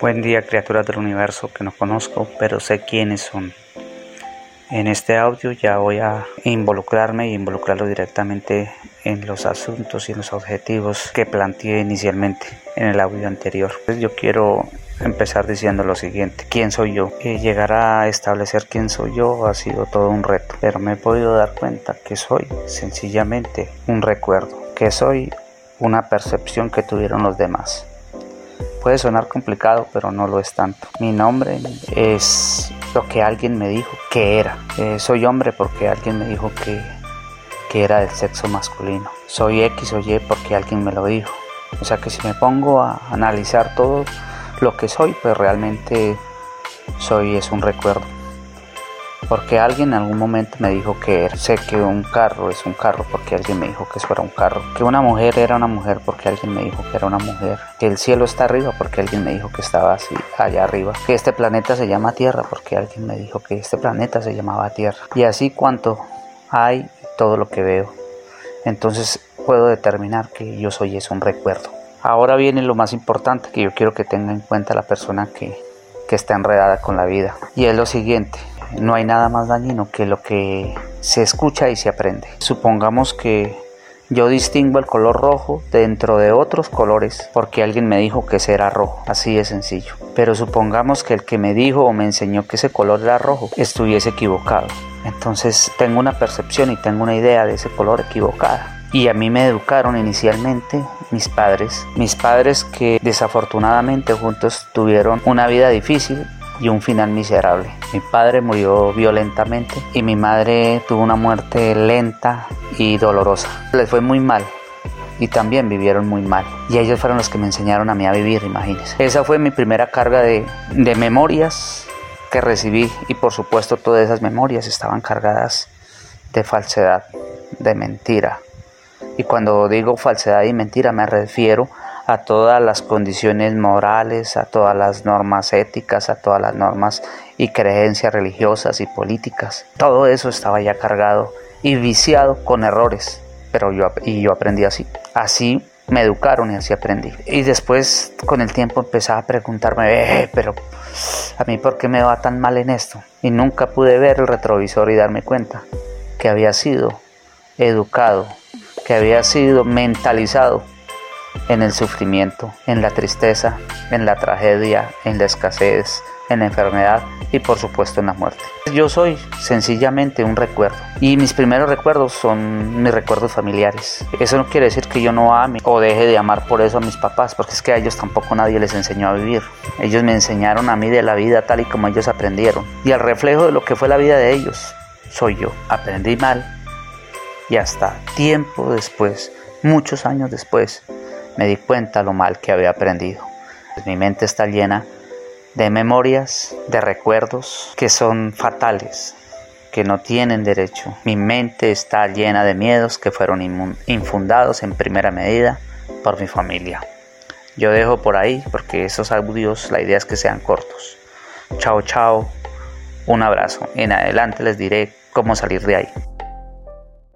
Buen día criaturas del universo que no conozco, pero sé quiénes son. En este audio ya voy a involucrarme y involucrarlo directamente en los asuntos y en los objetivos que planteé inicialmente en el audio anterior. Yo quiero empezar diciendo lo siguiente, ¿quién soy yo? Y llegar a establecer quién soy yo ha sido todo un reto, pero me he podido dar cuenta que soy sencillamente un recuerdo, que soy una percepción que tuvieron los demás Puede sonar complicado, pero no lo es tanto. Mi nombre es lo que alguien me dijo que era. Eh, soy hombre porque alguien me dijo que, que era del sexo masculino. Soy X o Y porque alguien me lo dijo. O sea que si me pongo a analizar todo lo que soy, pues realmente soy es un recuerdo porque alguien en algún momento me dijo que. Sé que un carro es un carro porque alguien me dijo que eso era un carro. Que una mujer era una mujer porque alguien me dijo que era una mujer. Que el cielo está arriba porque alguien me dijo que estaba así allá arriba. Que este planeta se llama Tierra porque alguien me dijo que este planeta se llamaba Tierra. Y así cuanto hay todo lo que veo. Entonces puedo determinar que yo soy es un recuerdo. Ahora viene lo más importante que yo quiero que tenga en cuenta la persona que, que está enredada con la vida. Y es lo siguiente, no hay nada más dañino que lo que se escucha y se aprende. Supongamos que yo distingo el color rojo dentro de otros colores porque alguien me dijo que ese era rojo, así de sencillo. Pero supongamos que el que me dijo o me enseñó que ese color era rojo estuviese equivocado. Entonces tengo una percepción y tengo una idea de ese color equivocada. Y a mí me educaron inicialmente mis padres, mis padres que desafortunadamente juntos tuvieron una vida difícil y un final miserable. Mi padre murió violentamente y mi madre tuvo una muerte lenta y dolorosa. Les fue muy mal y también vivieron muy mal. Y ellos fueron los que me enseñaron a mí a vivir, imagínense. Esa fue mi primera carga de, de memorias que recibí y por supuesto todas esas memorias estaban cargadas de falsedad, de mentira. Y cuando digo falsedad y mentira me refiero a todas las condiciones morales, a todas las normas éticas, a todas las normas y creencias religiosas y políticas. Todo eso estaba ya cargado y viciado con errores, pero yo, y yo aprendí así. Así me educaron y así aprendí. Y después con el tiempo empezaba a preguntarme, eh, pero a mí por qué me va tan mal en esto? Y nunca pude ver el retrovisor y darme cuenta que había sido educado, que había sido mentalizado en el sufrimiento, en la tristeza, en la tragedia, en la escasez, en la enfermedad y por supuesto en la muerte. Yo soy sencillamente un recuerdo y mis primeros recuerdos son mis recuerdos familiares. Eso no quiere decir que yo no ame o deje de amar por eso a mis papás, porque es que a ellos tampoco nadie les enseñó a vivir. Ellos me enseñaron a mí de la vida tal y como ellos aprendieron y al reflejo de lo que fue la vida de ellos soy yo. Aprendí mal y hasta tiempo después, muchos años después, me di cuenta lo mal que había aprendido. Mi mente está llena de memorias, de recuerdos que son fatales, que no tienen derecho. Mi mente está llena de miedos que fueron infundados en primera medida por mi familia. Yo dejo por ahí porque esos audios la idea es que sean cortos. Chao, chao. Un abrazo. En adelante les diré cómo salir de ahí.